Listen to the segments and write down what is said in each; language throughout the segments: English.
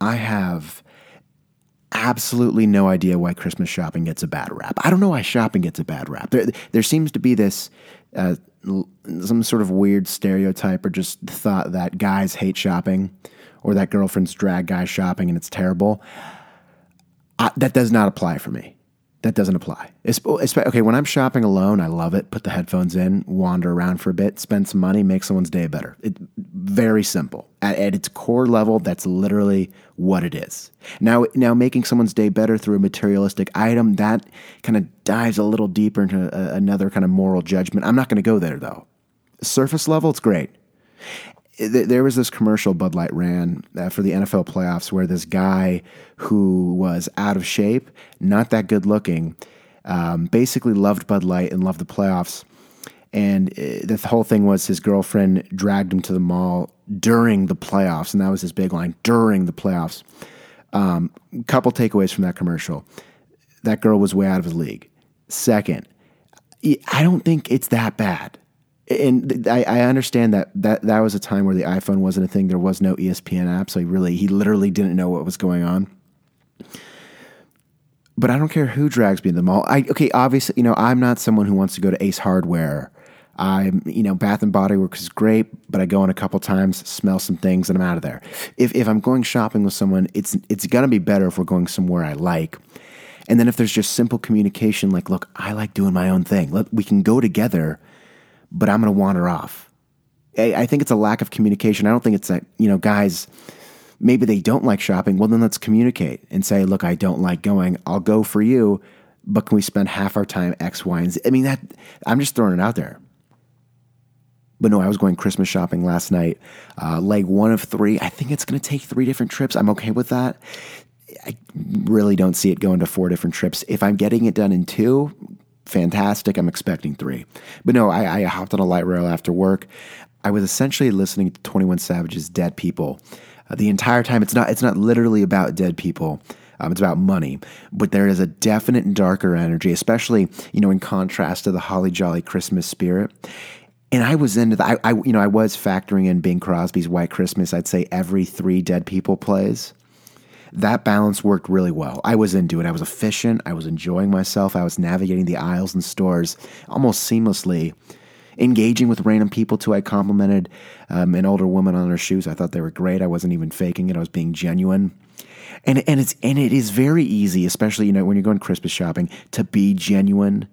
I have absolutely no idea why Christmas shopping gets a bad rap. I don't know why shopping gets a bad rap. There, there seems to be this uh, some sort of weird stereotype or just thought that guys hate shopping or that girlfriends drag guys shopping and it's terrible. I, that does not apply for me that doesn't apply. It's, okay, when I'm shopping alone, I love it. Put the headphones in, wander around for a bit, spend some money, make someone's day better. It, very simple. At, at, its core level, that's literally what it is. Now, now making someone's day better through a materialistic item that kind of dives a little deeper into a, another kind of moral judgment. I'm not going to go there though. Surface level, it's great there was this commercial Bud Light ran uh, for the NFL playoffs where this guy who was out of shape, not that good looking, um, basically loved Bud Light and loved the playoffs. And uh, the whole thing was his girlfriend dragged him to the mall during the playoffs, and that was his big line during the playoffs. Um, couple takeaways from that commercial: that girl was way out of his league. Second, I don't think it's that bad and I, I, understand that, that that was a time where the iPhone wasn't a thing. There was no ESPN app, so he really he literally didn't know what was going on. But I don't care who drags me to the mall. I okay, obviously, you know, I'm not someone who wants to go to Ace Hardware. I'm, you know, Bath and Body Works is great, but I go in a couple times, smell some things, and I'm out of there. If if I'm going shopping with someone, it's it's gonna be better if we're going somewhere I like. And then if there's just simple communication, like, look, I like doing my own thing. Let, we can go together but I'm to wander off. I, I think it's a lack of communication. I don't think it's that, you know, guys, maybe they don't like shopping. Well, then let's communicate and say, look, I don't like going. I'll go for you, but can we spend half our time X, Y, and Z? I mean, that, I'm just throwing it out there. But no, I was going Christmas shopping last night. Uh, leg one of three. I think it's going to take three different trips. I'm okay with that. I really don't see it going to four different trips. If I'm getting it done in two, fantastic. I'm expecting three. But no, I, I hopped on a light rail after work. I was essentially listening to 21 Savage's Dead People. Uh, the entire time, it's not, it's not literally about dead people. Um, it's about money, but there is a definite darker energy, especially you know in contrast to the holly jolly Christmas spirit. And I was into that. I, I, you know, I was factoring in Bing Crosby's White Christmas. I'd say every three Dead People plays that balance worked really well. I was into it. I was efficient. I was enjoying myself. I was navigating the aisles and stores almost seamlessly, engaging with random people too. I complimented um, an older woman on her shoes. I thought they were great. I wasn't even faking it. I was being genuine. And and it's and it is very easy, especially you know when you're going Christmas shopping, to be genuine.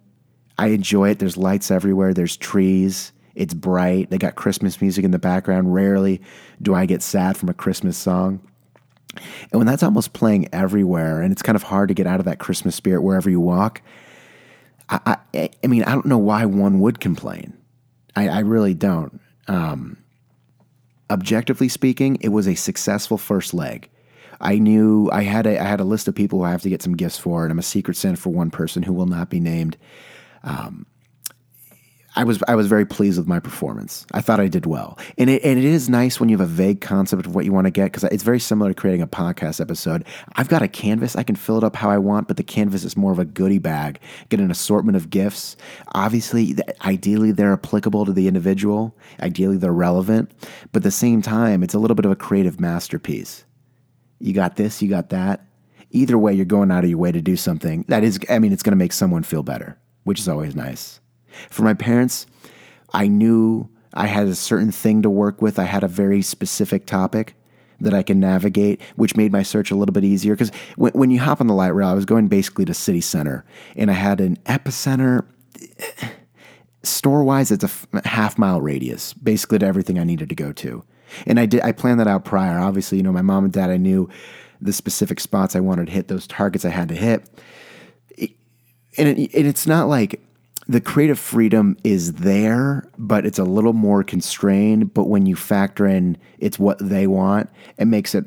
I enjoy it. There's lights everywhere. There's trees. It's bright. They got Christmas music in the background. Rarely do I get sad from a Christmas song. And when that's almost playing everywhere, and it's kind of hard to get out of that Christmas spirit wherever you walk, I, I, I mean, I don't know why one would complain. I, I really don't. Um, objectively speaking, it was a successful first leg. I knew I had a I had a list of people who I have to get some gifts for, and I'm a secret Santa for one person who will not be named. Um, I was I was very pleased with my performance. I thought I did well, and it, and it is nice when you have a vague concept of what you want to get because it's very similar to creating a podcast episode. I've got a canvas, I can fill it up how I want, but the canvas is more of a goodie bag. Get an assortment of gifts. Obviously, ideally they're applicable to the individual. Ideally they're relevant, but at the same time, it's a little bit of a creative masterpiece. You got this, you got that. Either way, you're going out of your way to do something that is. I mean, it's going to make someone feel better, which is always nice. For my parents, I knew I had a certain thing to work with. I had a very specific topic that I can navigate, which made my search a little bit easier. Because when, when you hop on the light rail, I was going basically to city center, and I had an epicenter. Store wise, it's a half mile radius, basically to everything I needed to go to. And I did. I planned that out prior. Obviously, you know, my mom and dad. I knew the specific spots I wanted to hit, those targets I had to hit. and, it, and it's not like the creative freedom is there, but it's a little more constrained. But when you factor in it's what they want, it makes it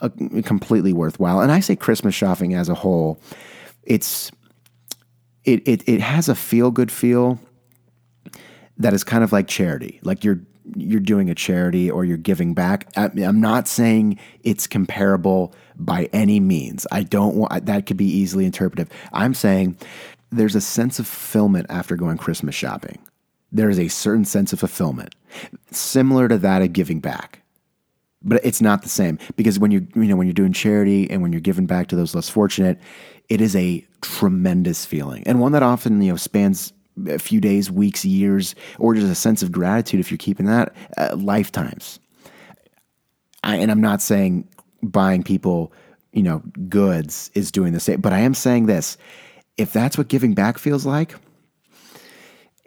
a, completely worthwhile. And I say Christmas shopping as a whole, it's it it, it has a feel good feel that is kind of like charity, like you're you're doing a charity or you're giving back. I'm not saying it's comparable by any means. I don't want that could be easily interpreted. I'm saying there's a sense of fulfillment after going Christmas shopping. There is a certain sense of fulfillment, similar to that of giving back. but it's not the same because when you you know when you're doing charity and when you're giving back to those less fortunate, it is a tremendous feeling and one that often you know spans a few days, weeks, years, or just a sense of gratitude if you're keeping that uh, lifetimes. I, and I'm not saying buying people you know goods is doing the same, but I am saying this: if that's what giving back feels like.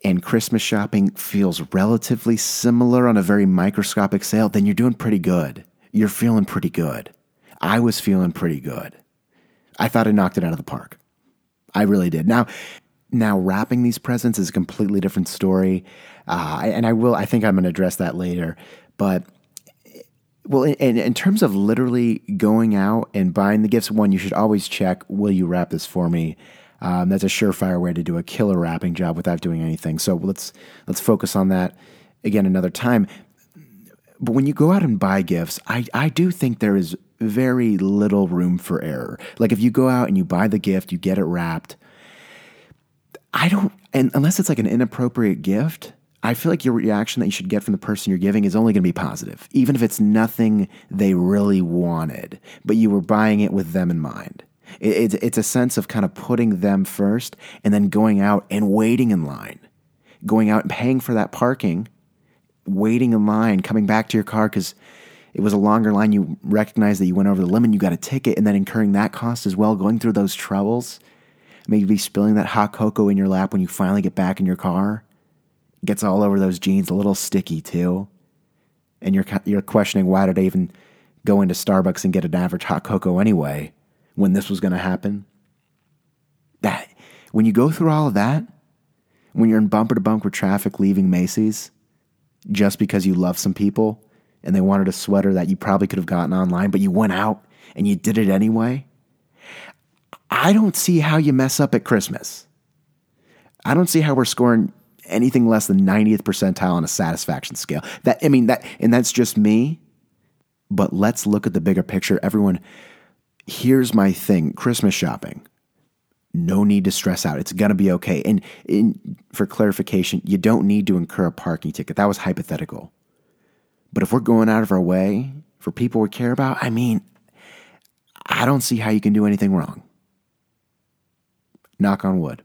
And Christmas shopping feels relatively similar on a very microscopic scale, then you're doing pretty good. You're feeling pretty good. I was feeling pretty good. I thought I knocked it out of the park. I really did. Now, now wrapping these presents is a completely different story, uh, and I will. I think I'm going to address that later. But well, in, in terms of literally going out and buying the gifts, one you should always check: Will you wrap this for me? Um, that's a surefire way to do a killer wrapping job without doing anything. So let's let's focus on that again another time. But when you go out and buy gifts, I, I do think there is very little room for error. Like if you go out and you buy the gift, you get it wrapped. I don't, and unless it's like an inappropriate gift, I feel like your reaction that you should get from the person you're giving is only going to be positive, even if it's nothing they really wanted, but you were buying it with them in mind. It's, it's a sense of kind of putting them first and then going out and waiting in line, going out and paying for that parking, waiting in line, coming back to your car because it was a longer line. You recognize that you went over the limit, you got a ticket, and then incurring that cost as well, going through those troubles, maybe spilling that hot cocoa in your lap when you finally get back in your car. Gets all over those jeans, a little sticky too. And you're, you're questioning why did I even go into Starbucks and get an average hot cocoa anyway? When this was going to happen. That when you go through all of that, when you're in bumper to bumper traffic leaving Macy's just because you love some people and they wanted a sweater that you probably could have gotten online, but you went out and you did it anyway. I don't see how you mess up at Christmas. I don't see how we're scoring anything less than 90th percentile on a satisfaction scale. That I mean that and that's just me. But let's look at the bigger picture. Everyone here's my thing Christmas shopping. No need to stress out. It's going to be okay. And for clarification, you don't need to incur a parking ticket. That was hypothetical. But if we're going out of our way for people we care about, I mean, I don't see how you can do anything wrong. Knock on wood.